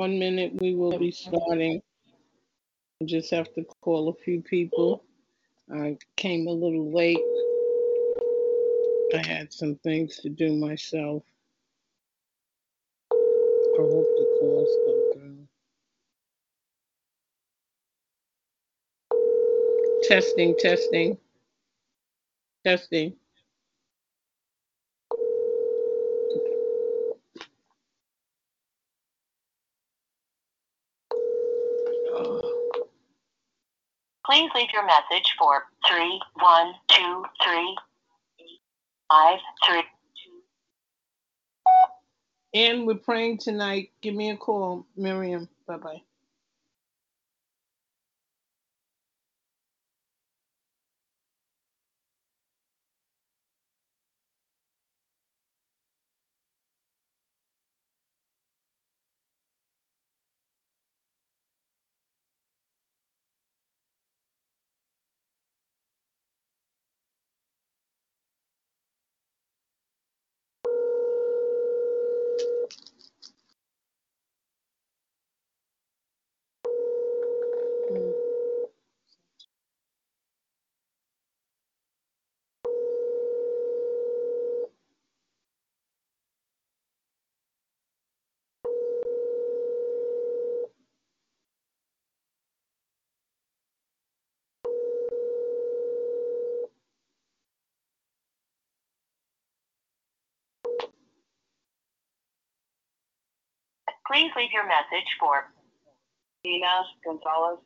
One minute, we will be starting. I Just have to call a few people. I came a little late. I had some things to do myself. I hope the calls go through. Testing, testing, testing. Please leave your message for three one two three five three. And we're praying tonight. Give me a call, Miriam. Bye bye. Please leave your message for Nina Gonzalez.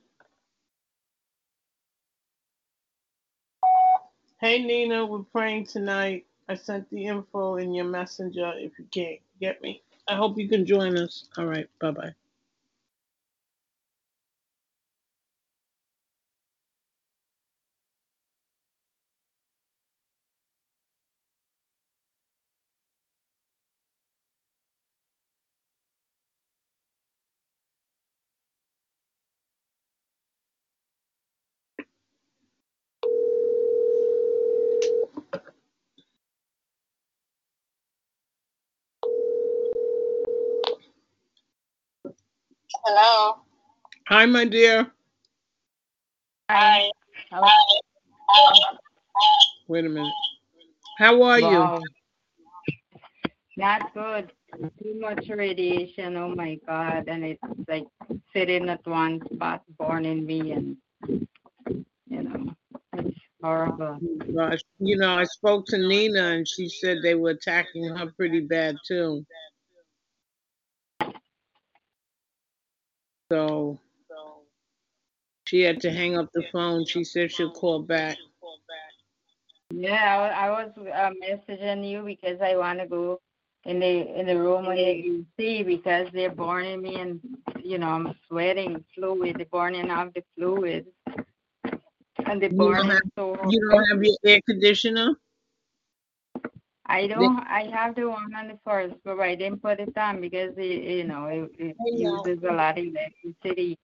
Hey Nina, we're praying tonight. I sent the info in your messenger if you can't get me. I hope you can join us. All right, bye bye. Hello. Hi, my dear. Hi. Wait a minute. How are you? Not good. Too much radiation. Oh my God. And it's like sitting at one spot, burning me, and you know, it's horrible. Gosh, you know, I spoke to Nina and she said they were attacking her pretty bad too. So she had to hang up the phone. She said she'll call back. Yeah, I, was uh, messaging you because I want to go in the in the room where you see because they're burning me and you know I'm sweating fluid, they're burning off the fluid, and they're You don't burning have- so. You don't have your air conditioner? I don't. I have the one on the first, but I didn't put it on because it, you know, it, it know. uses a lot of electricity.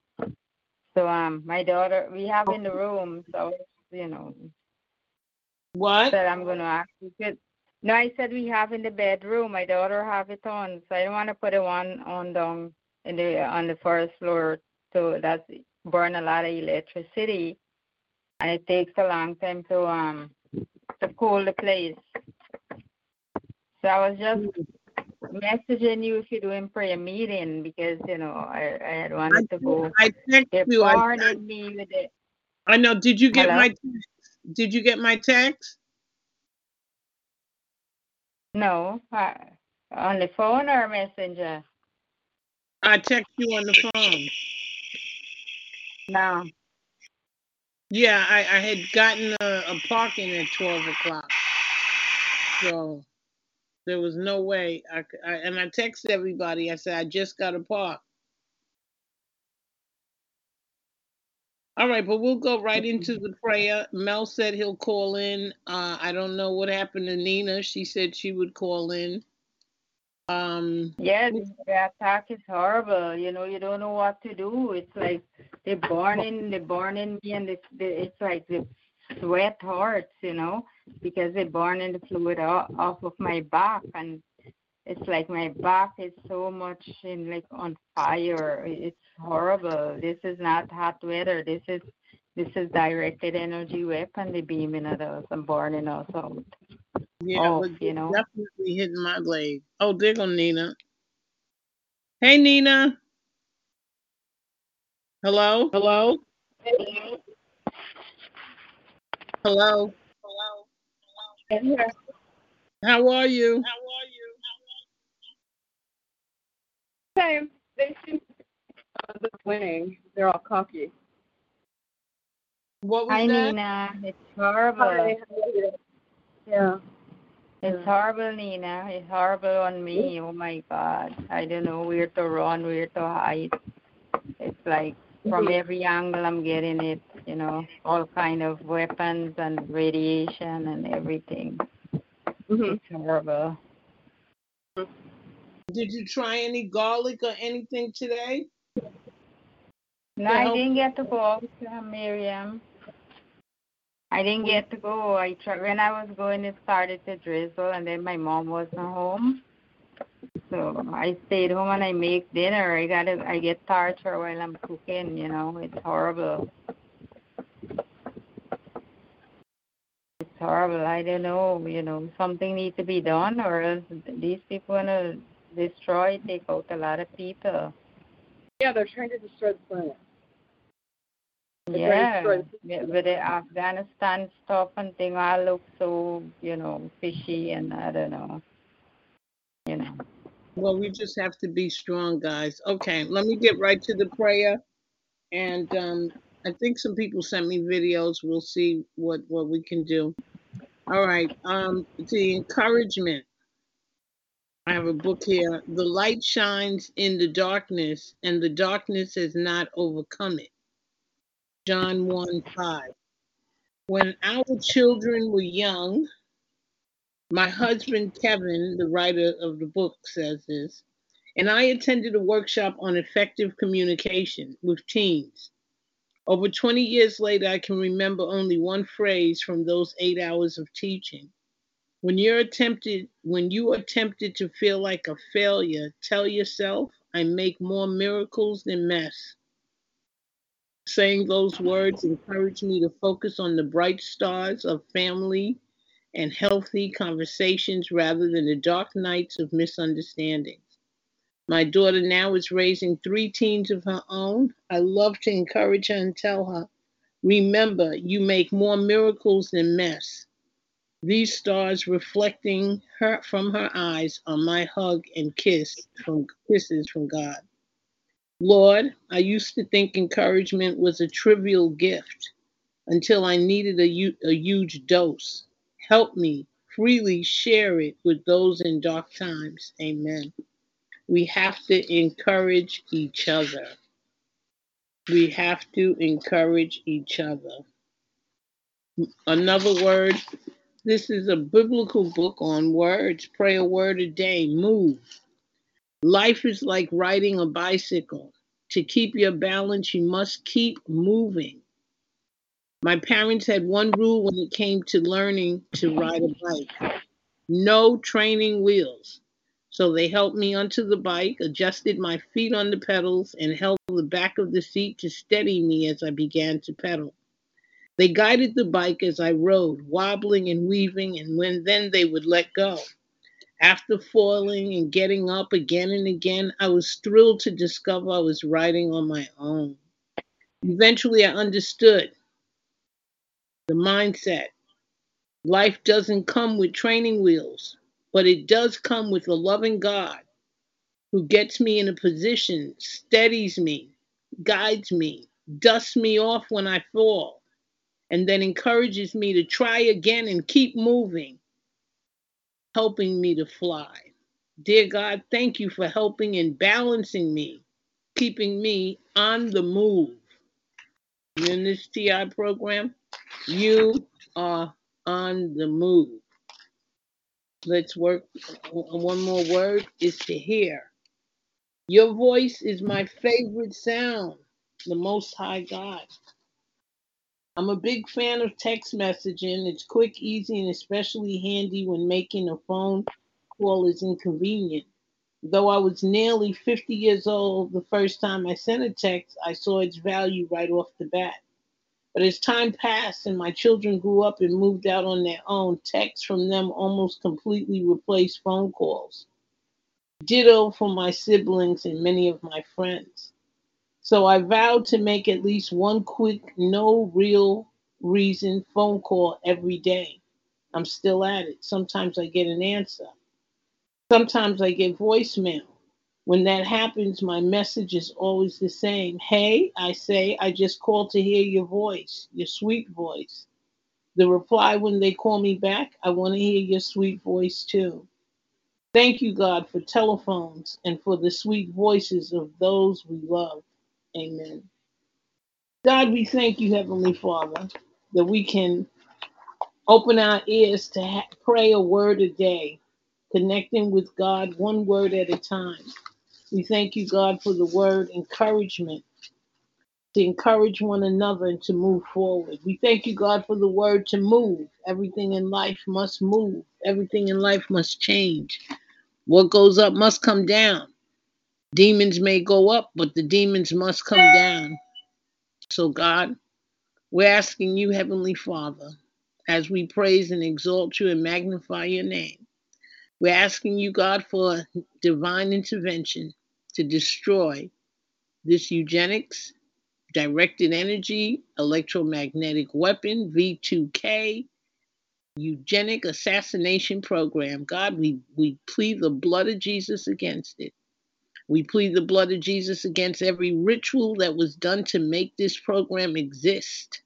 So um, my daughter, we have in the room, so you know, What? that I'm gonna ask you. Could, no, I said we have in the bedroom. My daughter have it on, so I don't want to put it one on down in the on the first floor. So that's burn a lot of electricity, and it takes a long time to um to cool the place. So I was just messaging you if you're doing prayer meeting because you know I, I had wanted to go. I text you. I, me with it. I know. Did you get Hello? my text? Did you get my text? No, uh, on the phone or messenger? I text you on the phone. No. Yeah, I, I had gotten a, a parking at 12 o'clock. So there was no way. I, I- and I texted everybody. I said, I just got a park. All right, but we'll go right into the prayer. Mel said he'll call in. Uh, I don't know what happened to Nina. She said she would call in. Um, Yeah, the attack is horrible. You know, you don't know what to do. It's like they're burning, they're burning me, and it's the- it's like the sweat hurts. You know, because they're burning the fluid off, off of my back, and it's like my back is so much in like on fire. It's horrible. This is not hot weather. This is this is directed energy weapon. They beaming at us and burning us out. yeah, Oh, you know. definitely hitting my leg. Oh, there go Nina. Hey, Nina. Hello? Hello? Hello? Yeah. How are you? How are you? Okay. They seem uh, the winning. They're all cocky. What was Hi, that? Nina. It's horrible. Yeah. It's horrible, Nina. It's horrible on me. Oh my God. I don't know where to run, where to hide. It's like from mm-hmm. every angle I'm getting it, you know, all kind of weapons and radiation and everything. hmm It's horrible. Mm-hmm. Did you try any garlic or anything today? No, I didn't get to go Miriam. I didn't mm-hmm. get to go. I tried when I was going. It started to drizzle, and then my mom wasn't home, so I stayed home and I make dinner. I got I get torture while I'm cooking. You know, it's horrible. It's horrible. I don't know. You know, something needs to be done, or else these people gonna destroy, take out a lot of people. Yeah, they're trying to destroy the planet. They're trying to Yeah, but the Afghanistan stuff and thing all look so, you know, fishy and I don't know. You know. Well, we just have to be strong, guys. Okay, let me get right to the prayer. And um, I think some people sent me videos. We'll see what what we can do. All right. Um, the encouragement. I have a book here. The light shines in the darkness, and the darkness has not overcome it. John 1 5. When our children were young, my husband Kevin, the writer of the book, says this, and I attended a workshop on effective communication with teens. Over 20 years later, I can remember only one phrase from those eight hours of teaching. When you're attempted, when you are tempted to feel like a failure, tell yourself, I make more miracles than mess. Saying those words encouraged me to focus on the bright stars of family and healthy conversations rather than the dark nights of misunderstandings. My daughter now is raising three teens of her own. I love to encourage her and tell her, remember, you make more miracles than mess. These stars reflecting her from her eyes are my hug and kiss from kisses from God. Lord, I used to think encouragement was a trivial gift until I needed a, a huge dose. Help me freely share it with those in dark times. Amen. We have to encourage each other. We have to encourage each other. Another word this is a biblical book on words. Pray a word a day. Move. Life is like riding a bicycle. To keep your balance, you must keep moving. My parents had one rule when it came to learning to ride a bike no training wheels. So they helped me onto the bike, adjusted my feet on the pedals, and held the back of the seat to steady me as I began to pedal. They guided the bike as I rode, wobbling and weaving, and when then they would let go. After falling and getting up again and again, I was thrilled to discover I was riding on my own. Eventually, I understood the mindset. Life doesn't come with training wheels. but it does come with a loving God who gets me in a position, steadies me, guides me, dusts me off when I fall, and then encourages me to try again and keep moving, helping me to fly. Dear God, thank you for helping and balancing me, keeping me on the move. You in this TI program, you are on the move. Let's work. One more word is to hear. Your voice is my favorite sound, the Most High God. I'm a big fan of text messaging. It's quick, easy, and especially handy when making a phone call is inconvenient. Though I was nearly 50 years old the first time I sent a text, I saw its value right off the bat. But as time passed and my children grew up and moved out on their own, texts from them almost completely replaced phone calls. Ditto for my siblings and many of my friends. So I vowed to make at least one quick, no real reason phone call every day. I'm still at it. Sometimes I get an answer. Sometimes I get voicemail. When that happens, my message is always the same. Hey, I say, I just called to hear your voice, your sweet voice. The reply when they call me back, I want to hear your sweet voice too. Thank you, God, for telephones and for the sweet voices of those we love. Amen. God, we thank you, Heavenly Father, that we can open our ears to ha- pray a word a day, connecting with God one word at a time. We thank you, God, for the word encouragement, to encourage one another and to move forward. We thank you, God, for the word to move. Everything in life must move, everything in life must change. What goes up must come down. Demons may go up, but the demons must come down. So, God, we're asking you, Heavenly Father, as we praise and exalt you and magnify your name, we're asking you, God, for divine intervention to destroy this eugenics, directed energy, electromagnetic weapon, V2K, eugenic assassination program. God, we, we plead the blood of Jesus against it. We plead the blood of Jesus against every ritual that was done to make this program exist.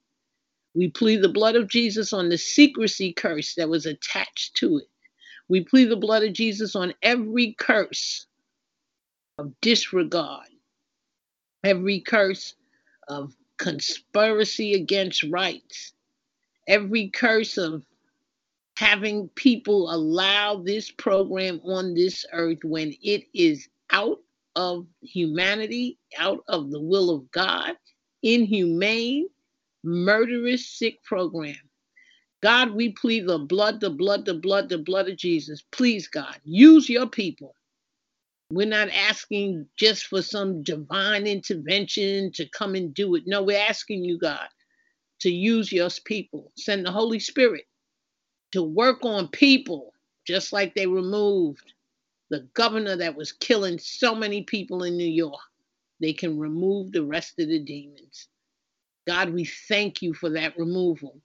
We plead the blood of Jesus on the secrecy curse that was attached to it. We plead the blood of Jesus on every curse of disregard, every curse of conspiracy against rights, every curse of having people allow this program on this earth when it is out of humanity, out of the will of God, inhumane, murderous, sick program. God, we plead the blood, the blood, the blood, the blood of Jesus. Please, God, use your people. We're not asking just for some divine intervention to come and do it. No, we're asking you, God, to use your people. Send the Holy Spirit to work on people, just like they removed the governor that was killing so many people in New York. They can remove the rest of the demons. God, we thank you for that removal.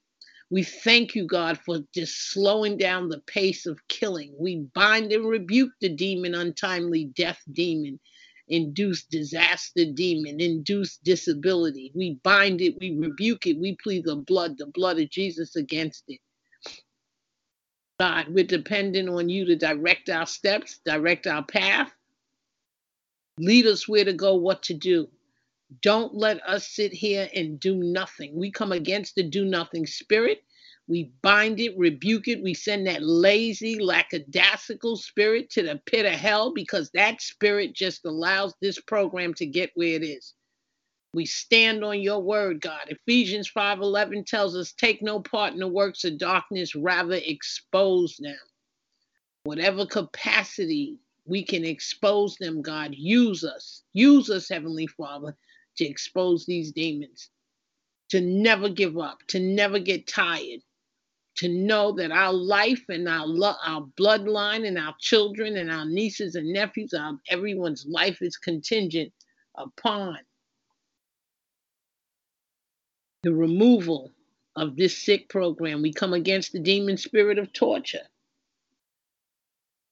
We thank you, God, for just slowing down the pace of killing. We bind and rebuke the demon, untimely death demon, induced disaster demon, induced disability. We bind it, we rebuke it, we plead the blood, the blood of Jesus against it. God, we're dependent on you to direct our steps, direct our path, lead us where to go, what to do. Don't let us sit here and do nothing. We come against the do nothing spirit. We bind it, rebuke it. We send that lazy, lackadaisical spirit to the pit of hell because that spirit just allows this program to get where it is. We stand on your word, God. Ephesians 5:11 tells us, "Take no part in the works of darkness, rather expose them." Whatever capacity we can expose them, God, use us. Use us, Heavenly Father, to expose these demons, to never give up, to never get tired, to know that our life and our lo- our bloodline and our children and our nieces and nephews, our, everyone's life is contingent upon the removal of this sick program. We come against the demon spirit of torture.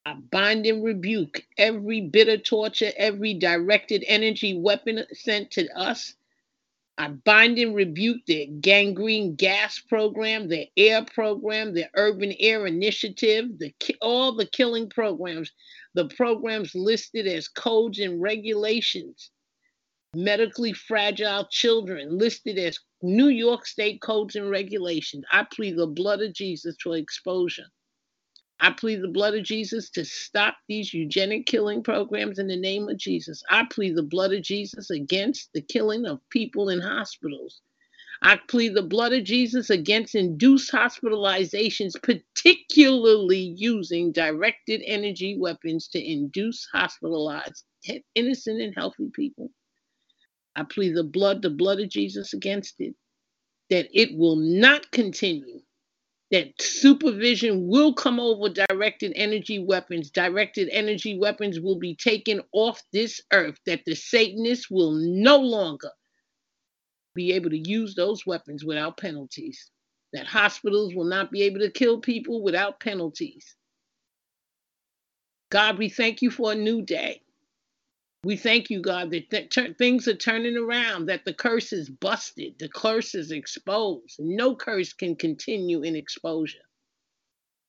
I bind and rebuke every bitter torture, every directed energy weapon sent to us. I bind and rebuke the gangrene gas program, the air program, the urban air initiative, the all the killing programs, the programs listed as codes and regulations, medically fragile children listed as New York State codes and regulations. I plead the blood of Jesus for exposure. I plead the blood of Jesus to stop these eugenic killing programs in the name of Jesus. I plead the blood of Jesus against the killing of people in hospitals. I plead the blood of Jesus against induced hospitalizations, particularly using directed energy weapons to induce hospitalized innocent and healthy people. I plead the blood, the blood of Jesus against it, that it will not continue that supervision will come over directed energy weapons. Directed energy weapons will be taken off this earth, that the Satanists will no longer be able to use those weapons without penalties, that hospitals will not be able to kill people without penalties. God, we thank you for a new day. We thank you, God, that th- things are turning around, that the curse is busted, the curse is exposed. No curse can continue in exposure.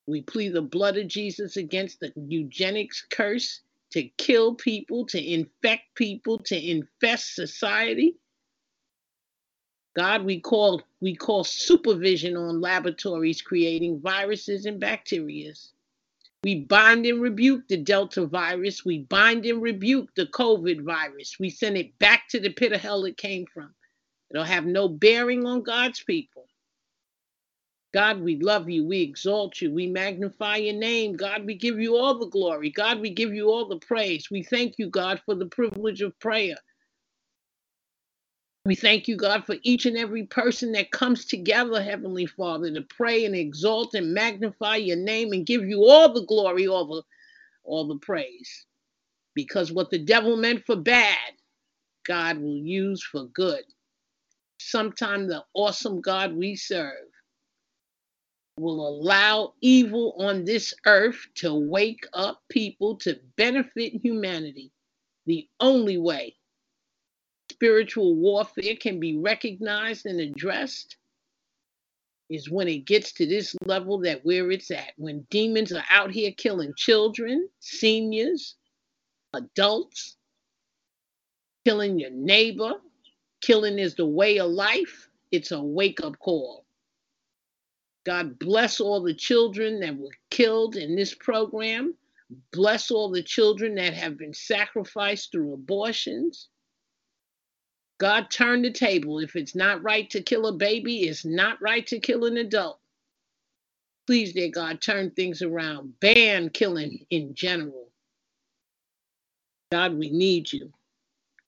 We plead the blood of Jesus against the eugenics curse to kill people, to infect people, to infest society. God, we call we call supervision on laboratories creating viruses and bacterias. We bind and rebuke the Delta virus. We bind and rebuke the COVID virus. We send it back to the pit of hell it came from. It'll have no bearing on God's people. God, we love you. We exalt you. We magnify your name. God, we give you all the glory. God, we give you all the praise. We thank you, God, for the privilege of prayer. We thank you, God, for each and every person that comes together, Heavenly Father, to pray and exalt and magnify your name and give you all the glory, all the, all the praise. Because what the devil meant for bad, God will use for good. Sometime the awesome God we serve will allow evil on this earth to wake up people to benefit humanity the only way spiritual warfare can be recognized and addressed is when it gets to this level that where it's at. When demons are out here killing children seniors adults killing your neighbor killing is the way of life it's a wake-up call. God bless all the children that were killed in this program. Bless all the children that have been sacrificed through abortions God turned the table. If it's not right to kill a baby, it's not right to kill an adult. Please, dear God, turn things around. Ban killing in general. God, we need you.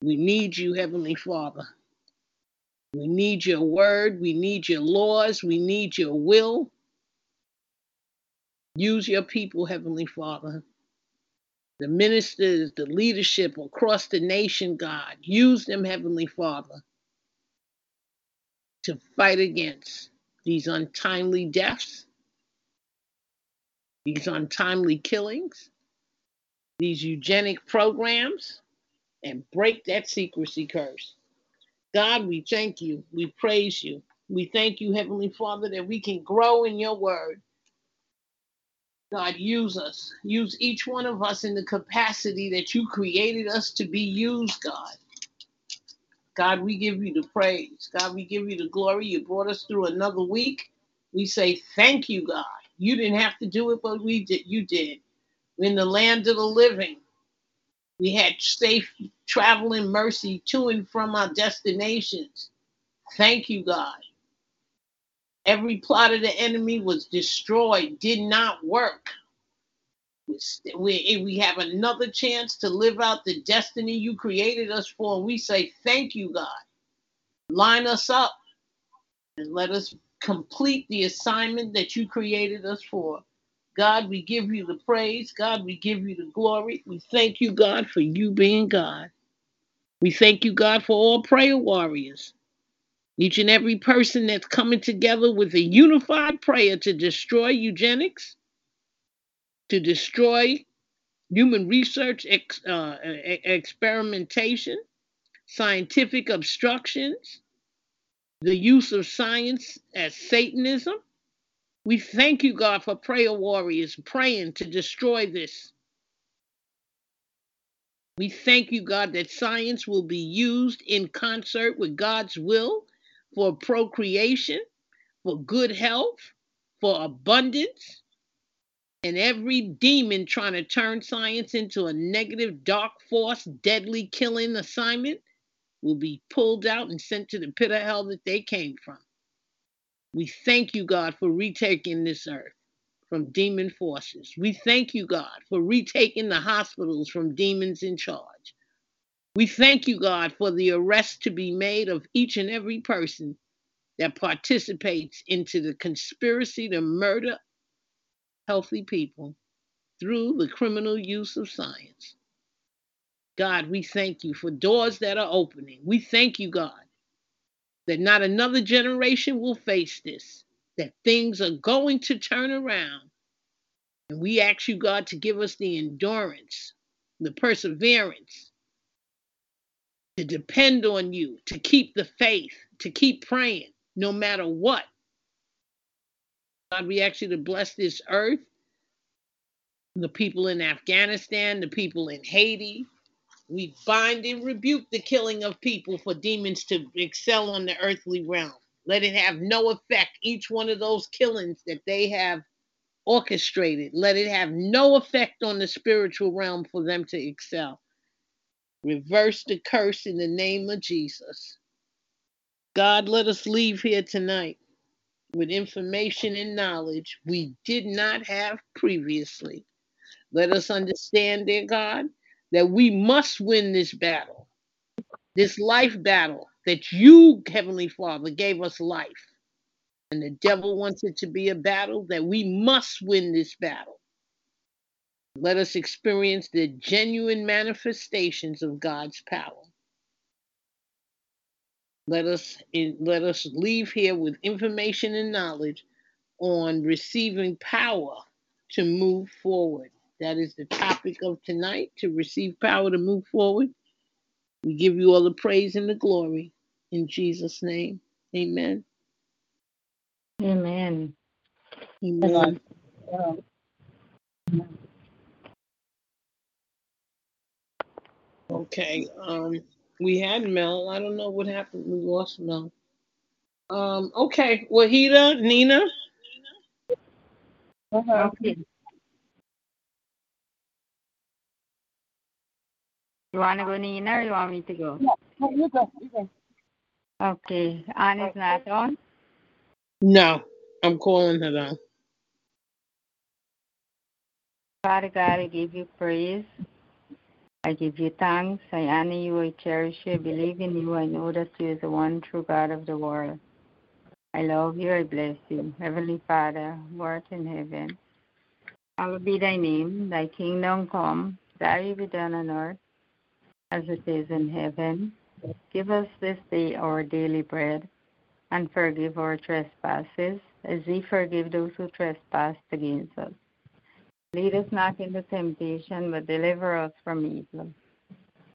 We need you, Heavenly Father. We need your word. We need your laws. We need your will. Use your people, Heavenly Father the ministers, the leadership across the nation, God. Use them, Heavenly Father, to fight against these untimely deaths, these untimely killings, these eugenic programs, and break that secrecy curse. God, we thank you. We praise you. We thank you, Heavenly Father, that we can grow in your word God, use us. Use each one of us in the capacity that you created us to be used, God. God, we give you the praise. God, we give you the glory. You brought us through another week. We say thank you, God. You didn't have to do it, but we did. You did. We're in the land of the living. We had safe travel and mercy to and from our destinations. Thank you, God. Every plot of the enemy was destroyed, did not work. We, we have another chance to live out the destiny you created us for. We say, Thank you, God. Line us up and let us complete the assignment that you created us for. God, we give you the praise. God, we give you the glory. We thank you, God, for you being God. We thank you, God, for all prayer warriors. Each and every person that's coming together with a unified prayer to destroy eugenics, to destroy human research ex, uh, experimentation, scientific obstructions, the use of science as Satanism. We thank you, God, for prayer warriors praying to destroy this. We thank you, God, that science will be used in concert with God's will for procreation, for good health, for abundance, and every demon trying to turn science into a negative, dark force, deadly killing assignment will be pulled out and sent to the pit of hell that they came from. We thank you, God, for retaking this earth from demon forces. We thank you, God, for retaking the hospitals from demons in charge. We thank you, God, for the arrest to be made of each and every person that participates into the conspiracy to murder healthy people through the criminal use of science. God, we thank you for doors that are opening. We thank you, God, that not another generation will face this, that things are going to turn around. And we ask you, God, to give us the endurance, the perseverance, to depend on you, to keep the faith, to keep praying no matter what. God, we ask you to bless this earth, the people in Afghanistan, the people in Haiti, we bind and rebuke the killing of people for demons to excel on the earthly realm. Let it have no effect. Each one of those killings that they have orchestrated, let it have no effect on the spiritual realm for them to excel. Reverse the curse in the name of Jesus. God, let us leave here tonight with information and knowledge we did not have previously. Let us understand, dear God, that we must win this battle, this life battle that you, Heavenly Father, gave us life. And the devil wants it to be a battle that we must win this battle. Let us experience the genuine manifestations of God's power. Let us let us leave here with information and knowledge on receiving power to move forward. That is the topic of tonight to receive power to move forward. We give you all the praise and the glory in Jesus' name. Amen. Amen. Amen. Okay. Um, we had Mel. I don't know what happened. We lost Mel. Um, okay. Wahida, Nina. Okay. You want to go, Nina, or you want me to go? Yeah, you go. You go. Okay. Anne is not on? No, I'm calling her down. Father God, I give you praise. I give you thanks. I honor you. I cherish you. I believe in you. I know that you are the one true God of the world. I love you. I bless you. Heavenly Father, who art in heaven, hallowed be thy name. Thy kingdom come. Thy will be done on earth as it is in heaven. Give us this day our daily bread, and forgive our trespasses, as we forgive those who trespass against us. Lead us not into temptation, but deliver us from evil.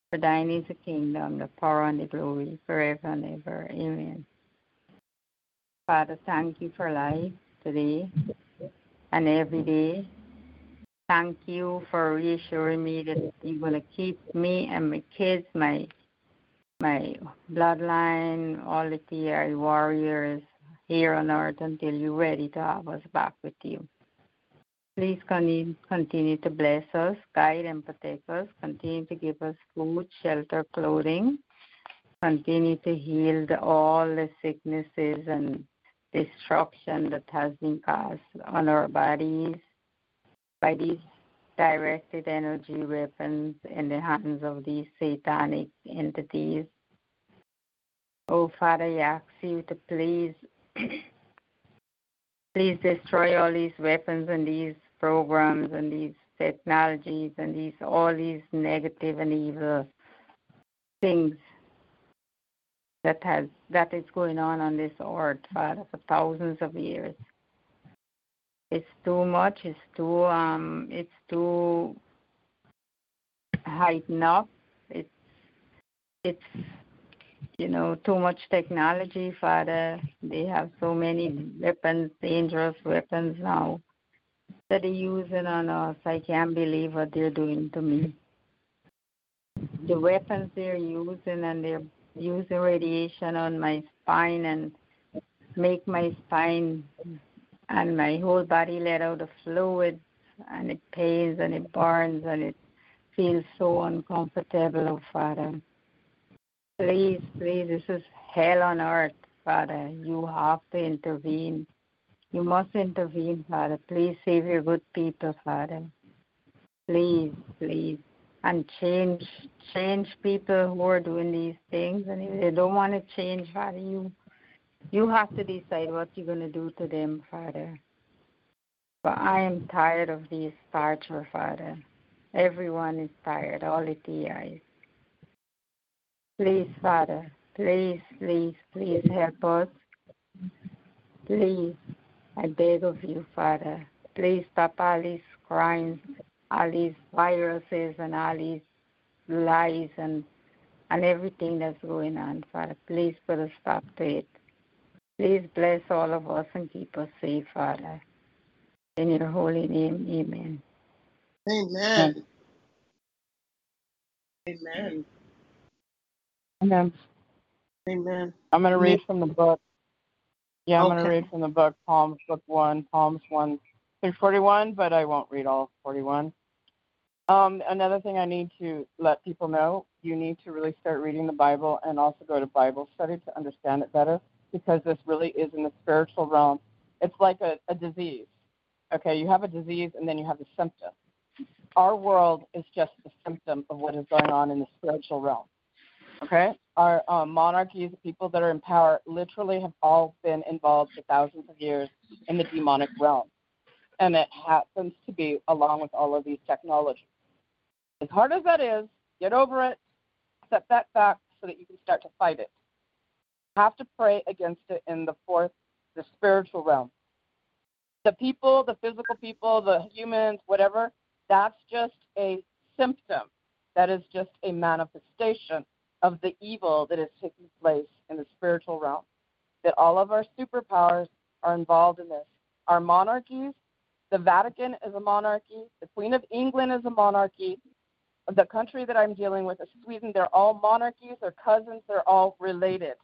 For thine is the kingdom, the power, and the glory, forever and ever. Amen. Father, thank you for life today and every day. Thank you for reassuring me that you're going to keep me and my kids, my my bloodline, all the TI warriors here on earth until you're ready to have us back with you. Please continue to bless us, guide and protect us, continue to give us food, shelter, clothing, continue to heal the, all the sicknesses and destruction that has been caused on our bodies by these directed energy weapons in the hands of these satanic entities. Oh, Father, I ask you to please, please destroy all these weapons and these programs and these technologies and these all these negative and evil things that has that is going on on this earth, Father, for thousands of years it's too much it's too um it's too heighten up. It's it's you know too much technology, Father. They have so many weapons, dangerous weapons now that they're using on us. I can't believe what they're doing to me. The weapons they're using and they're using radiation on my spine and make my spine and my whole body let out the fluid and it pains and it burns and it feels so uncomfortable, oh Father. Please, please, this is hell on earth, Father. You have to intervene. You must intervene, Father. Please save your good people, Father. Please, please. And change change people who are doing these things and if they don't want to change, Father, you you have to decide what you're gonna do to them, Father. But I am tired of these torture, Father. Everyone is tired, all the TIs. Please, Father, please, please, please help us. Please, I beg of you, Father. Please stop all these crimes, all these viruses, and all these lies and and everything that's going on, Father. Please put a stop to it. Please bless all of us and keep us safe, Father. In your holy name, amen. Amen. Amen. Amen. Amen. I'm going to read from the book. Yeah, I'm going to read from the book, Psalms, book 1, Psalms 1 through 41, but I won't read all 41. Um, another thing I need to let people know, you need to really start reading the Bible and also go to Bible study to understand it better because this really is in the spiritual realm. It's like a, a disease. Okay, you have a disease and then you have a symptom. Our world is just the symptom of what is going on in the spiritual realm. Okay? Our um, monarchies, the people that are in power, literally have all been involved for thousands of years in the demonic realm. And it happens to be along with all of these technologies. As hard as that is, get over it, accept that fact so that you can start to fight it. You have to pray against it in the fourth, the spiritual realm. The people, the physical people, the humans, whatever, that's just a symptom. That is just a manifestation of the evil that is taking place in the spiritual realm. That all of our superpowers are involved in this. Our monarchies, the Vatican is a monarchy, the Queen of England is a monarchy, the country that I'm dealing with is Sweden. They're all monarchies, they're cousins, they're all related.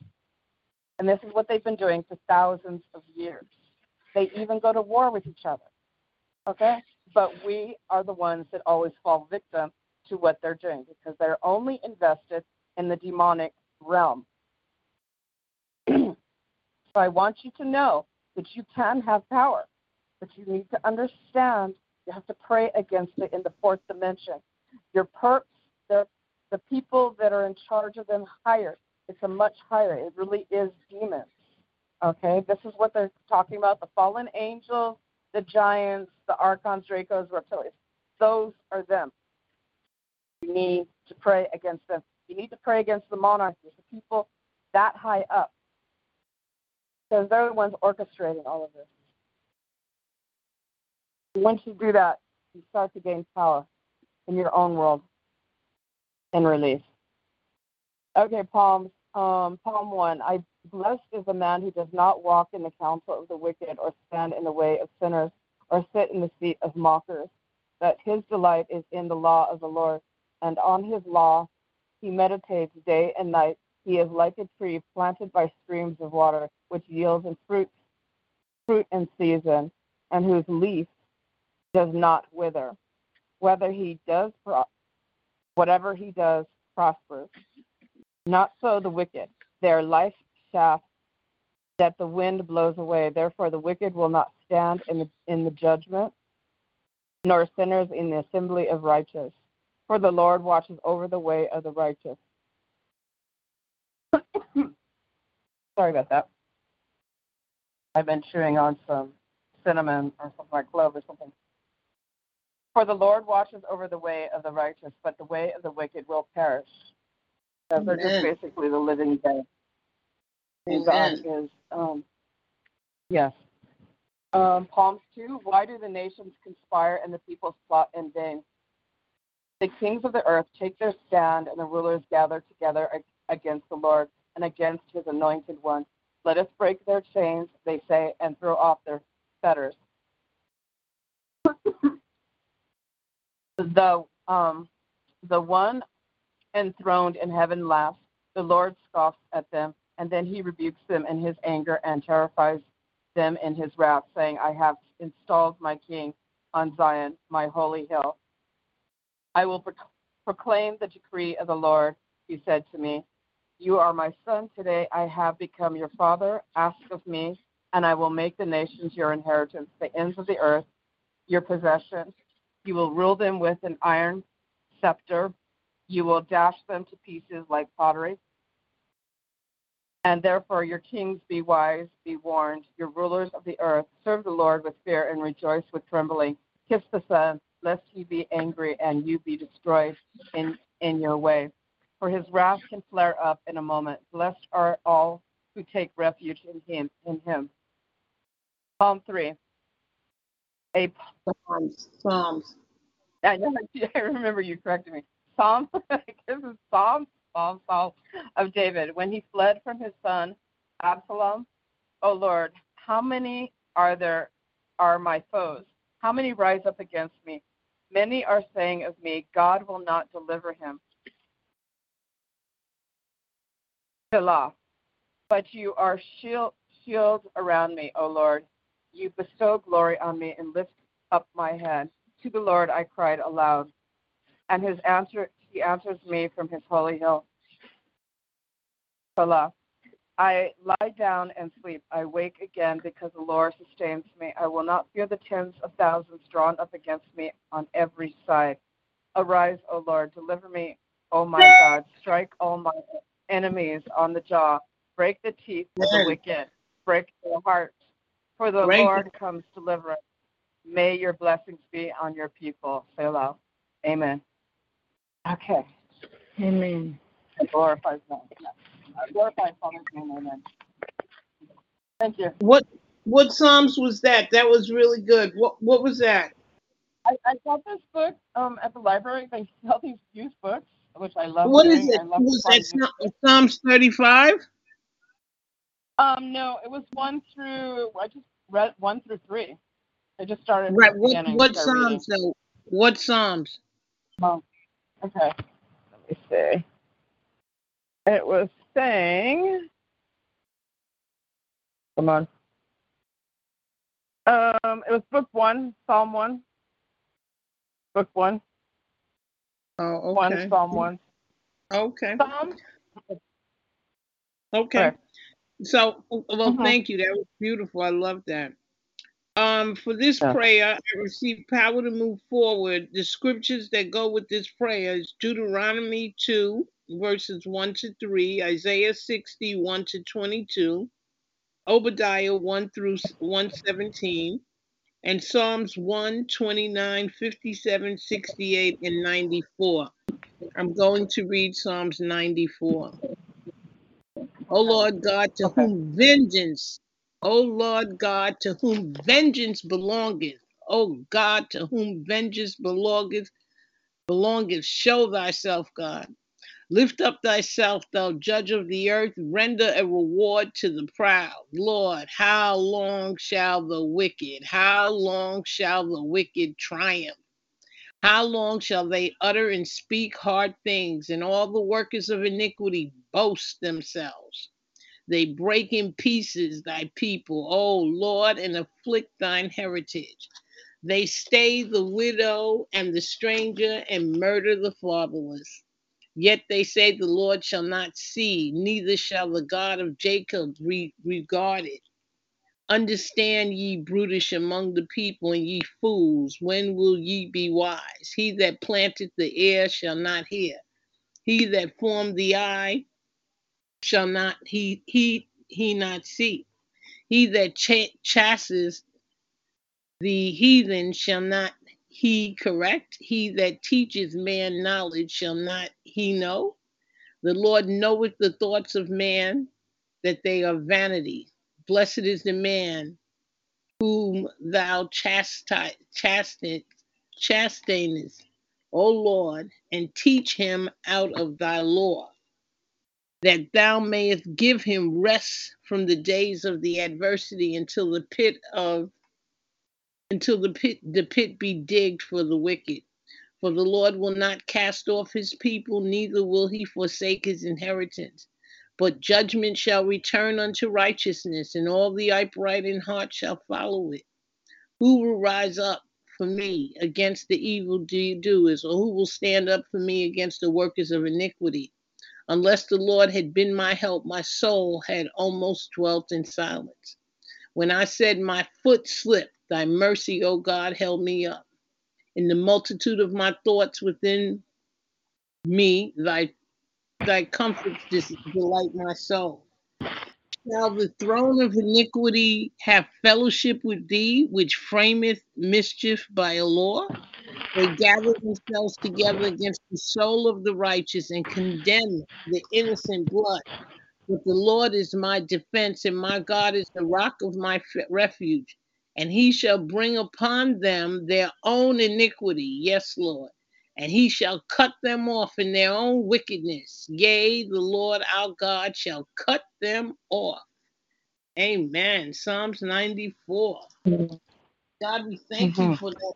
And this is what they've been doing for thousands of years. They even go to war with each other. Okay? But we are the ones that always fall victim to what they're doing because they're only invested in the demonic realm. so I want you to know that you can have power, but you need to understand you have to pray against it in the fourth dimension. Your perps, the the people that are in charge of them higher. It's a much higher. It really is demons. Okay, this is what they're talking about: the fallen angels, the giants, the archons, dracos, reptilians. Those are them. You need to pray against them. You need to pray against the monarchies, the people that high up, because they're the ones orchestrating all of this. Once you do that, you start to gain power in your own world and release. Okay, Palms. Um, Palm 1. I blessed is the man who does not walk in the counsel of the wicked or stand in the way of sinners or sit in the seat of mockers, that his delight is in the law of the Lord, and on his law he meditates day and night. He is like a tree planted by streams of water, which yields in fruit, fruit in season, and whose leaf does not wither. Whether he does, pro- whatever he does, prospers. Not so the wicked. Their life shaft that the wind blows away. Therefore, the wicked will not stand in the in the judgment, nor sinners in the assembly of righteous. For the Lord watches over the way of the righteous. Sorry about that. I've been chewing on some cinnamon or something like clove or something. For the Lord watches over the way of the righteous, but the way of the wicked will perish. So they're just basically the living dead. And God Amen. is, um, yes. Um, Psalms 2 Why do the nations conspire and the peoples plot in vain? The kings of the earth take their stand, and the rulers gather together against the Lord and against his anointed one. Let us break their chains, they say, and throw off their fetters. the um, the one enthroned in heaven laughs. The Lord scoffs at them, and then he rebukes them in his anger and terrifies them in his wrath, saying, I have installed my king on Zion, my holy hill. I will pro- proclaim the decree of the Lord, he said to me. You are my son. Today I have become your father. Ask of me, and I will make the nations your inheritance, the ends of the earth your possession. You will rule them with an iron scepter. You will dash them to pieces like pottery. And therefore, your kings be wise, be warned. Your rulers of the earth serve the Lord with fear and rejoice with trembling. Kiss the Son, lest he be angry and you be destroyed in, in your way. For his wrath can flare up in a moment. Blessed are all who take refuge in him. In him. Psalm three. A Psalms. Psalms. I know. I remember you corrected me. Psalm. this is Psalm. Psalm. Psalm of David when he fled from his son Absalom. O Lord, how many are there are my foes? How many rise up against me? Many are saying of me, God will not deliver him. But you are shield, shield around me, O Lord. You bestow glory on me and lift up my head. To the Lord I cried aloud, and his answer he answers me from his holy hill. Selah. I lie down and sleep. I wake again because the Lord sustains me. I will not fear the tens of thousands drawn up against me on every side. Arise, O Lord, deliver me, O my God. Strike all my enemies on the jaw. Break the teeth of the wicked. Break their hearts. For the Break Lord comes deliverance. May your blessings be on your people. Selah. Amen. Okay. Amen. I glorify God. I glorify Father's name. Amen. Thank you. What what Psalms was that? That was really good. What what was that? I, I got this book um, at the library. They sell these used books, which I love. What doing. is it? Was that finding- Psalms 35? Um, no, it was one through. I just read one through three. I just started. Right. What what. Psalms though? What Psalms? Oh, okay. Let me see. It was saying. Come on. Um, it was book one, Psalm one. Book one, Oh, okay. One Psalm one. Okay. Psalm. Okay. Okay. So, well, Mhm. thank you. That was beautiful. I love that. Um, for this Yeah. prayer, I receive power to move forward. The scriptures that go with this prayer is Deuteronomy 2, verses 1 to 3, Isaiah 60, 1 to 22, Obadiah 1 through 117, and Psalms 1, 29, 57, 68, and 94. I'm going to read Psalms 94. O Lord God, to whom vengeance, O Lord God, to whom vengeance belongeth, O God, to whom vengeance belongeth, belongeth, show thyself, God. Lift up thyself, thou judge of the earth, render a reward to the proud. Lord, how long shall the wicked, how long shall the wicked triumph? How long shall they utter and speak hard things, and all the workers of iniquity boast themselves? They break in pieces thy people, O Lord, and afflict thine heritage. They stay the widow and the stranger and murder the fatherless. Yet they say the Lord shall not see, neither shall the God of Jacob re- regard it. Understand ye brutish among the people, and ye fools, when will ye be wise? He that planted the ear shall not hear. He that formed the eye shall not he he he not see. He that cha- chases the heathen shall not he correct. He that teaches man knowledge shall not he know. The Lord knoweth the thoughts of man, that they are vanity. Blessed is the man whom thou chasten, chastenest, O Lord, and teach him out of thy law, that thou mayest give him rest from the days of the adversity until the pit of until the pit the pit be digged for the wicked. For the Lord will not cast off his people, neither will he forsake his inheritance. But judgment shall return unto righteousness, and all the upright in heart shall follow it. Who will rise up for me against the evil doers, or who will stand up for me against the workers of iniquity? Unless the Lord had been my help, my soul had almost dwelt in silence. When I said, My foot slipped, thy mercy, O God, held me up in the multitude of my thoughts within me, thy thy comforts delight my soul. Shall the throne of iniquity have fellowship with thee, which frameth mischief by a law? They gather themselves together against the soul of the righteous and condemn the innocent blood. But the Lord is my defense, and my God is the rock of my refuge and he shall bring upon them their own iniquity. Yes, Lord. And he shall cut them off in their own wickedness. Yea, the Lord our God shall cut them off. Amen. Psalms 94. God, we thank mm-hmm. you for that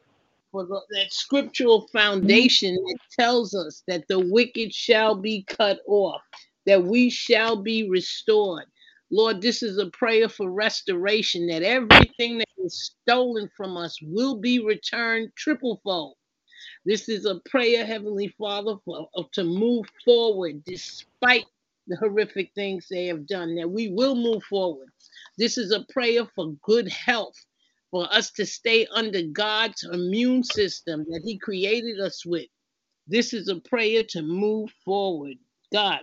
for the, that scriptural foundation that tells us that the wicked shall be cut off, that we shall be restored. Lord, this is a prayer for restoration that everything that is stolen from us will be returned triple fold. This is a prayer, Heavenly Father, for, uh, to move forward despite the horrific things they have done, that we will move forward. This is a prayer for good health, for us to stay under God's immune system that He created us with. This is a prayer to move forward. God,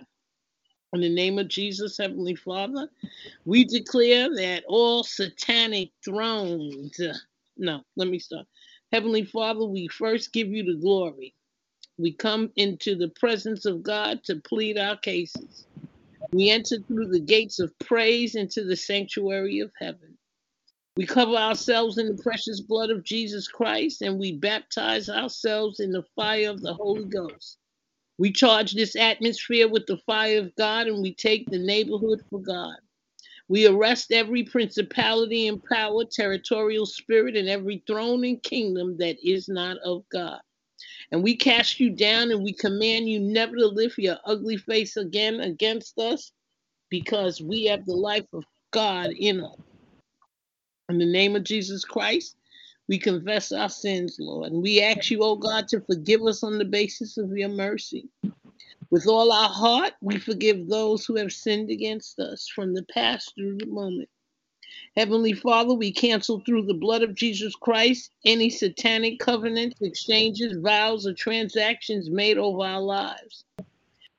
in the name of Jesus, Heavenly Father, we declare that all satanic thrones, no, let me start. Heavenly Father, we first give you the glory. We come into the presence of God to plead our cases. We enter through the gates of praise into the sanctuary of heaven. We cover ourselves in the precious blood of Jesus Christ and we baptize ourselves in the fire of the Holy Ghost. We charge this atmosphere with the fire of God and we take the neighborhood for God. We arrest every principality and power, territorial spirit, and every throne and kingdom that is not of God. And we cast you down and we command you never to lift your ugly face again against us because we have the life of God in us. In the name of Jesus Christ, we confess our sins, Lord, and we ask you, oh God, to forgive us on the basis of your mercy. With all our heart, we forgive those who have sinned against us from the past through the moment. Heavenly Father, we cancel through the blood of Jesus Christ any satanic covenants, exchanges, vows, or transactions made over our lives.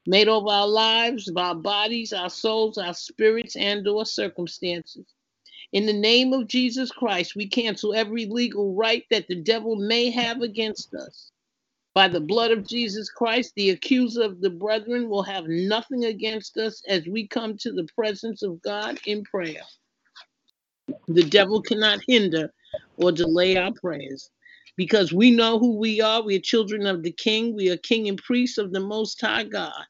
Made over our lives, our bodies, our souls, our spirits, and or circumstances. In the name of Jesus Christ, we cancel every legal right that the devil may have against us. By the blood of Jesus Christ, the accuser of the brethren will have nothing against us as we come to the presence of God in prayer. The devil cannot hinder or delay our prayers because we know who we are. We are children of the King, we are king and priests of the Most High God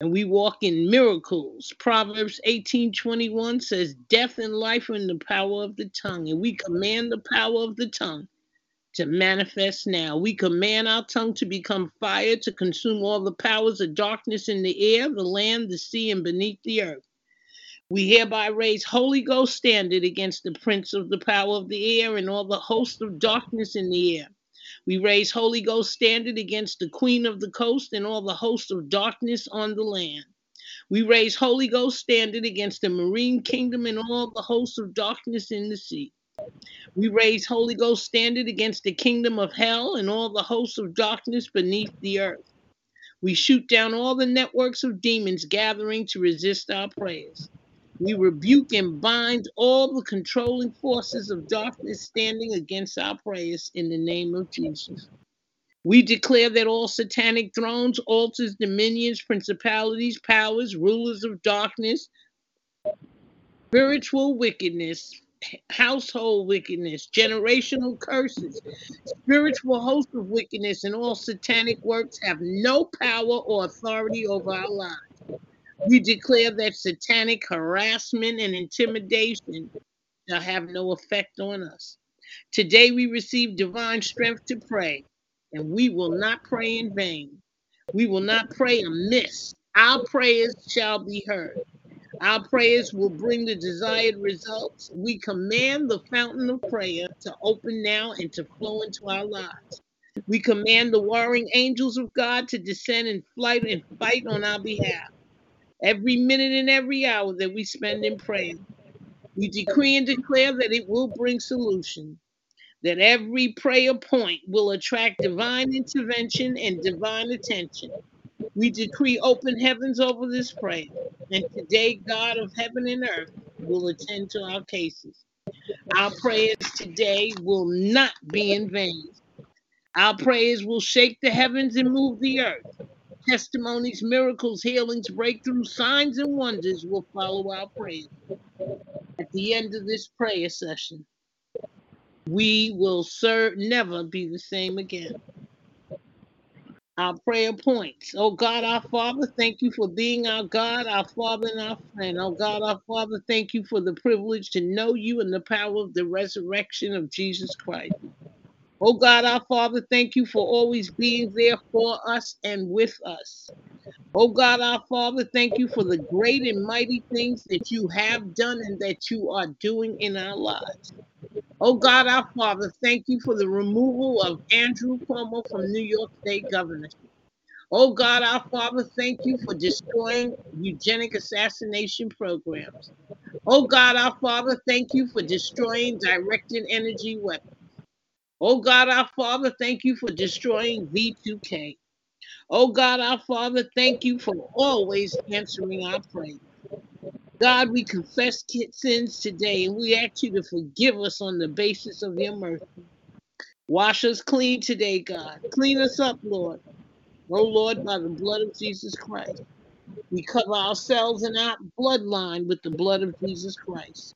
and we walk in miracles. Proverbs 18:21 says, "Death and life are in the power of the tongue," and we command the power of the tongue to manifest now. We command our tongue to become fire to consume all the powers of darkness in the air, the land, the sea, and beneath the earth. We hereby raise Holy Ghost standard against the prince of the power of the air and all the host of darkness in the air. We raise Holy Ghost standard against the queen of the coast and all the hosts of darkness on the land. We raise Holy Ghost standard against the marine kingdom and all the hosts of darkness in the sea. We raise Holy Ghost standard against the kingdom of hell and all the hosts of darkness beneath the earth. We shoot down all the networks of demons gathering to resist our prayers. We rebuke and bind all the controlling forces of darkness standing against our prayers in the name of Jesus. We declare that all satanic thrones, altars, dominions, principalities, powers, rulers of darkness, spiritual wickedness, household wickedness, generational curses, spiritual hosts of wickedness, and all satanic works have no power or authority over our lives. We declare that satanic harassment and intimidation shall have no effect on us. Today we receive divine strength to pray, and we will not pray in vain. We will not pray amiss. Our prayers shall be heard. Our prayers will bring the desired results. We command the fountain of prayer to open now and to flow into our lives. We command the warring angels of God to descend in flight and fight on our behalf. Every minute and every hour that we spend in prayer, we decree and declare that it will bring solution, that every prayer point will attract divine intervention and divine attention. We decree open heavens over this prayer, and today, God of heaven and earth will attend to our cases. Our prayers today will not be in vain. Our prayers will shake the heavens and move the earth. Testimonies, miracles, healings, breakthroughs, signs, and wonders will follow our prayers. At the end of this prayer session, we will serve never be the same again our prayer points. Oh God, our Father, thank you for being our God, our Father, and our friend. Oh God, our Father, thank you for the privilege to know you and the power of the resurrection of Jesus Christ. Oh God, our Father, thank you for always being there for us and with us. Oh God, our Father, thank you for the great and mighty things that you have done and that you are doing in our lives. Oh God, our Father, thank you for the removal of Andrew Cuomo from New York State Governor. Oh God, our Father, thank you for destroying eugenic assassination programs. Oh God, our Father, thank you for destroying directed energy weapons. Oh God, our Father, thank you for destroying V2K. Oh God, our Father, thank you for always answering our prayers. God, we confess sins today and we ask you to forgive us on the basis of your mercy. Wash us clean today, God. Clean us up, Lord. Oh, Lord, by the blood of Jesus Christ. We cover ourselves and our bloodline with the blood of Jesus Christ.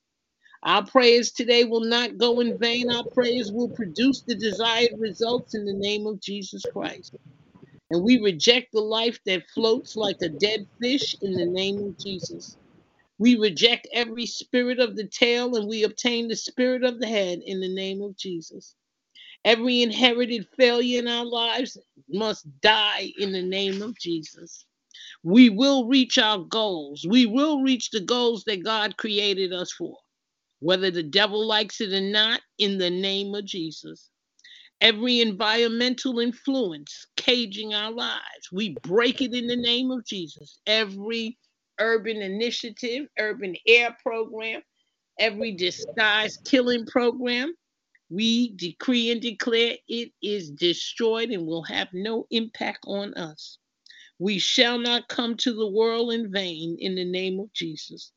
Our prayers today will not go in vain. Our prayers will produce the desired results in the name of Jesus Christ. And we reject the life that floats like a dead fish in the name of Jesus. We reject every spirit of the tail and we obtain the spirit of the head in the name of Jesus. Every inherited failure in our lives must die in the name of Jesus. We will reach our goals. We will reach the goals that God created us for, whether the devil likes it or not, in the name of Jesus. Every environmental influence caging our lives, we break it in the name of Jesus. Every urban initiative, urban air program, every disguised killing program. We decree and declare it is destroyed and will have no impact on us. We shall not come to the world in vain in the name of Jesus.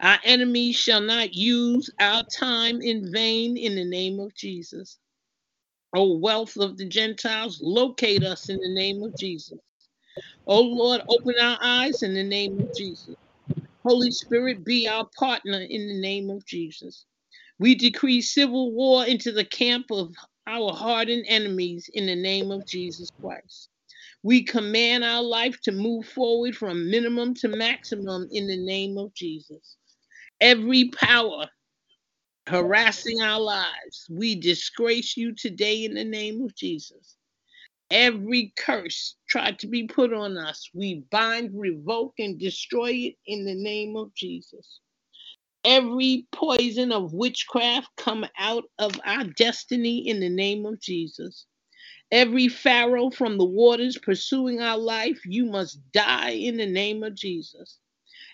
Our enemies shall not use our time in vain in the name of Jesus. O wealth of the Gentiles, locate us in the name of Jesus. Oh Lord, open our eyes in the name of Jesus. Holy Spirit, be our partner in the name of Jesus. We decree civil war into the camp of our hardened enemies in the name of Jesus Christ. We command our life to move forward from minimum to maximum in the name of Jesus. Every power harassing our lives, we disgrace you today in the name of Jesus. Every curse tried to be put on us, we bind, revoke, and destroy it in the name of Jesus. Every poison of witchcraft come out of our destiny in the name of Jesus. Every Pharaoh from the waters pursuing our life, you must die in the name of Jesus.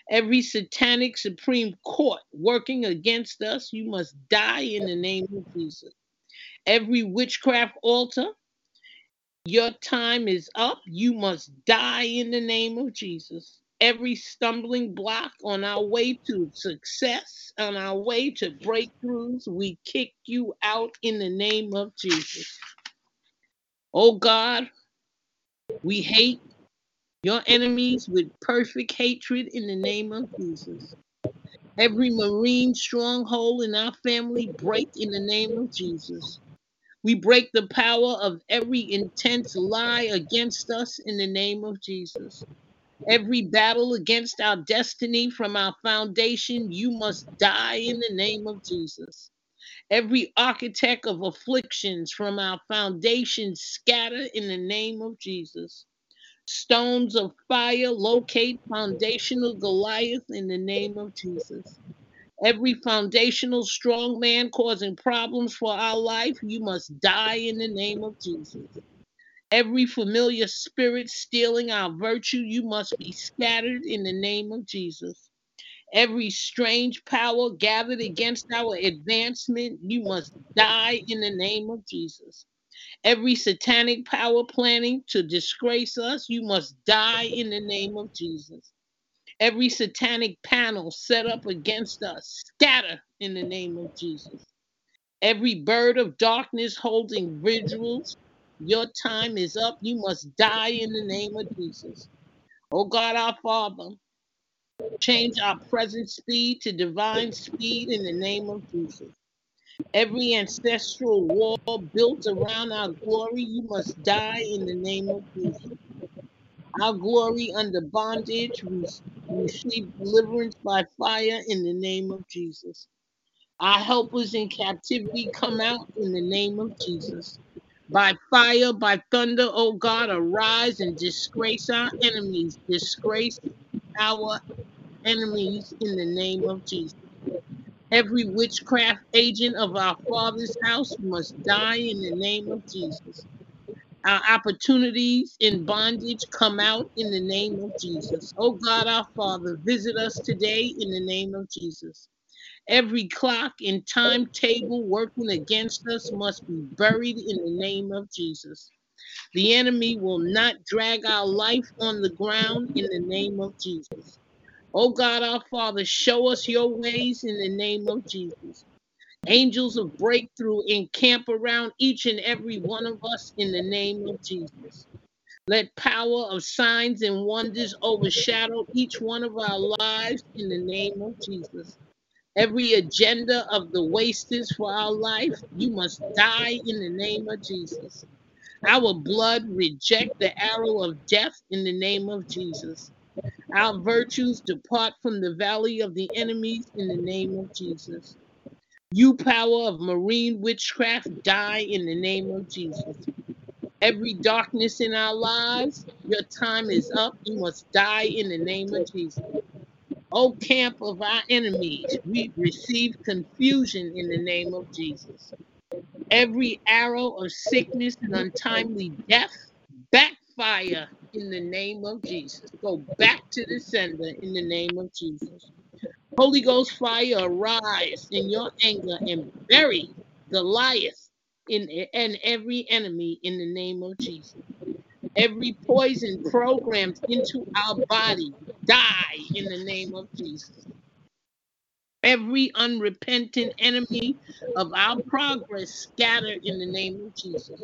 Every satanic Supreme Court working against us, you must die in the name of Jesus. Every witchcraft altar, your time is up. You must die in the name of Jesus. Every stumbling block on our way to success, on our way to breakthroughs, we kick you out in the name of Jesus. Oh God, we hate your enemies with perfect hatred in the name of Jesus. Every marine stronghold in our family break in the name of Jesus. We break the power of every intense lie against us in the name of Jesus. Every battle against our destiny from our foundation, you must die in the name of Jesus. Every architect of afflictions from our foundation, scatter in the name of Jesus. Stones of fire locate foundational Goliath in the name of Jesus. Every foundational strong man causing problems for our life, you must die in the name of Jesus. Every familiar spirit stealing our virtue, you must be scattered in the name of Jesus. Every strange power gathered against our advancement, you must die in the name of Jesus. Every satanic power planning to disgrace us, you must die in the name of Jesus. Every satanic panel set up against us, scatter in the name of Jesus. Every bird of darkness holding vigils, your time is up. You must die in the name of Jesus. Oh God, our Father, change our present speed to divine speed in the name of Jesus. Every ancestral wall built around our glory, you must die in the name of Jesus. Our glory under bondage, we receive deliverance by fire in the name of Jesus. Our helpers in captivity come out in the name of Jesus. By fire, by thunder, O God, arise and disgrace our enemies. Disgrace our enemies in the name of Jesus. Every witchcraft agent of our Father's house must die in the name of Jesus. Our opportunities in bondage come out in the name of Jesus. Oh God, our Father, visit us today in the name of Jesus. Every clock and timetable working against us must be buried in the name of Jesus. The enemy will not drag our life on the ground in the name of Jesus. Oh God, our Father, show us your ways in the name of Jesus. Angels of breakthrough encamp around each and every one of us in the name of Jesus. Let power of signs and wonders overshadow each one of our lives in the name of Jesus. Every agenda of the wasters for our life, you must die in the name of Jesus. Our blood reject the arrow of death in the name of Jesus. Our virtues depart from the valley of the enemies in the name of Jesus. You power of marine witchcraft, die in the name of Jesus. Every darkness in our lives, your time is up. You must die in the name of Jesus. O camp of our enemies, we receive confusion in the name of Jesus. Every arrow of sickness and untimely death, backfire in the name of Jesus. Go back to the sender in the name of Jesus. Holy Ghost fire, arise in your anger and bury Goliath in, and every enemy in the name of Jesus. Every poison programmed into our body, die in the name of Jesus. Every unrepentant enemy of our progress, scatter in the name of Jesus.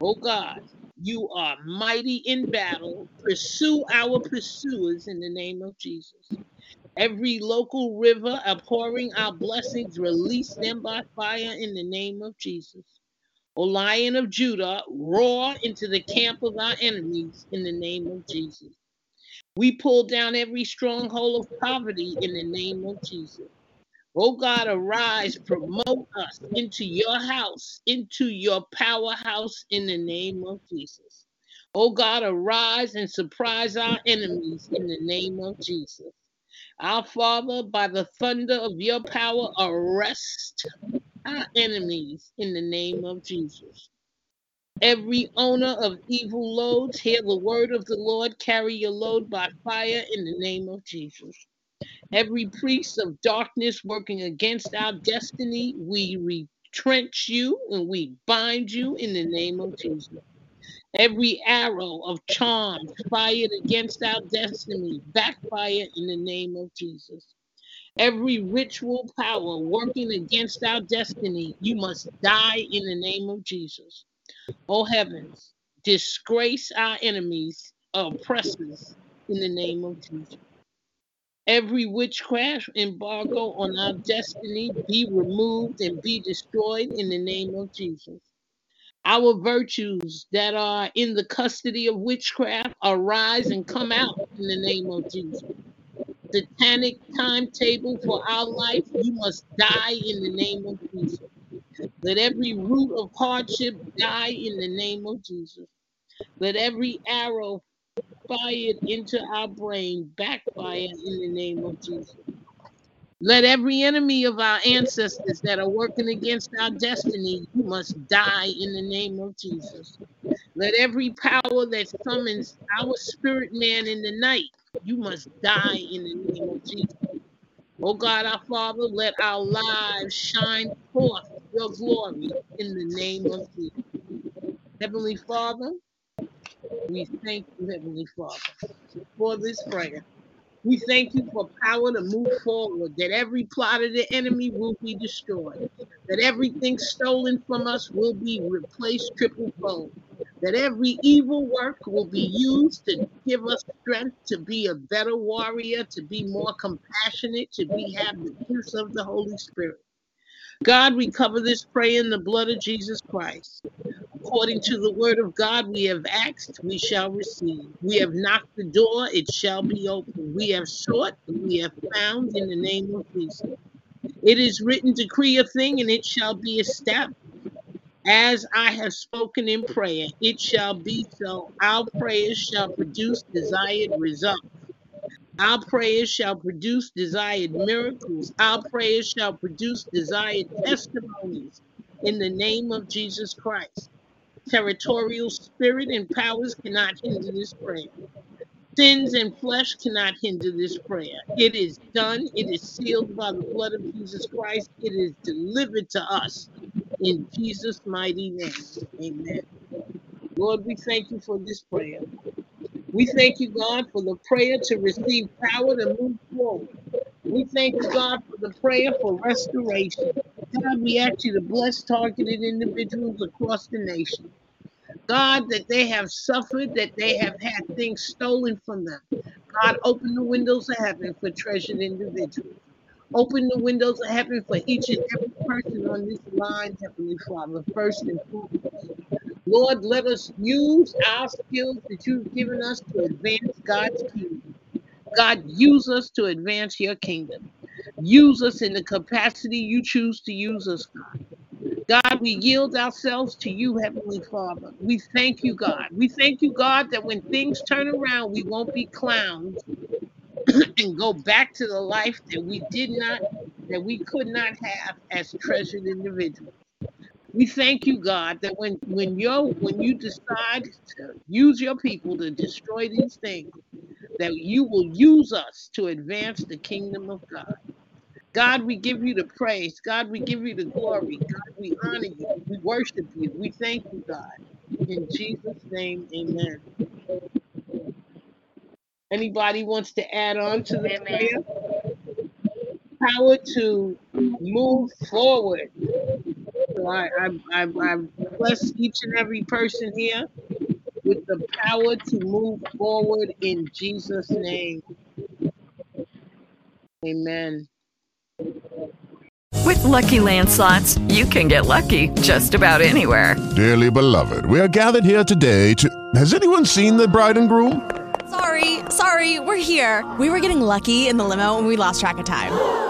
Oh God, you are mighty in battle. Pursue our pursuers in the name of Jesus. Every local river abhorring our blessings, release them by fire in the name of Jesus. O Lion of Judah, roar into the camp of our enemies in the name of Jesus. We pull down every stronghold of poverty in the name of Jesus. O God, arise, promote us into your house, into your powerhouse in the name of Jesus. O God, arise and surprise our enemies in the name of Jesus. Our Father, by the thunder of your power, arrest our enemies in the name of Jesus. Every owner of evil loads, hear the word of the Lord, carry your load by fire in the name of Jesus. Every priest of darkness working against our destiny, we retrench you and we bind you in the name of Jesus. Every arrow of charm fired against our destiny, backfire in the name of Jesus. Every ritual power working against our destiny, you must die in the name of Jesus. O heavens, disgrace our enemies, oppressors, in the name of Jesus. Every witchcraft embargo on our destiny be removed and be destroyed in the name of Jesus. Our virtues that are in the custody of witchcraft arise and come out in the name of Jesus. Satanic timetable for our life, you must die in the name of Jesus. Let every root of hardship die in the name of Jesus. Let every arrow fired into our brain backfire in the name of Jesus. Let every enemy of our ancestors that are working against our destiny, you must die in the name of Jesus. Let every power that summons our spirit man in the night, you must die in the name of Jesus. Oh God, our Father, let our lives shine forth your glory in the name of Jesus. Heavenly Father, we thank you, Heavenly Father, for this prayer. We thank you for power to move forward, that every plot of the enemy will be destroyed, that everything stolen from us will be replaced triple fold, that every evil work will be used to give us strength to be a better warrior, to be more compassionate, to be have the gifts of the Holy Spirit. God, we cover this prayer in the blood of Jesus Christ. According to the word of God, we have asked, we shall receive. We have knocked the door, it shall be open. We have sought, we have found in the name of Jesus. It is written, decree a thing, and it shall be established. As I have spoken in prayer, it shall be so. Our prayers shall produce desired results. Our prayers shall produce desired miracles. Our prayers shall produce desired testimonies in the name of Jesus Christ. Territorial spirit and powers cannot hinder this prayer. Sins and flesh cannot hinder this prayer. It is done. It is sealed by the blood of Jesus Christ. It is delivered to us in Jesus' mighty name. Amen. Lord, we thank you for this prayer. We thank you, God, for the prayer to receive power to move forward. We thank you, God, for the prayer for restoration. God, we ask you to bless targeted individuals across the nation. God, that they have suffered, that they have had things stolen from them. God, open the windows of heaven for treasured individuals. Open the windows of heaven for each and every person on this line, Heavenly Father, first and foremost. Lord, let us use our skills that you've given us to advance God's kingdom. God, use us to advance your kingdom. Use us in the capacity you choose to use us, God. God, we yield ourselves to you, Heavenly Father. We thank you, God. We thank you, God, that when things turn around, we won't be clowns and go back to the life that we did not, that we could not have as treasured individuals. We thank you, God, that when when you when you decide to use your people to destroy these things, that you will use us to advance the kingdom of God. God, we give you the praise. God, we give you the glory. God, we honor you. We worship you. We thank you, God. In Jesus' name, amen. Anybody wants to add on to the Amen. prayer? Power to move forward. So I, I, I, I bless each and every person here with the power to move forward in Jesus' name. Amen. With Lucky Land slots, you can get lucky just about anywhere. Dearly beloved, we are gathered here today to. Has anyone seen the bride and groom? Sorry, sorry, we're here. We were getting lucky in the limo and we lost track of time.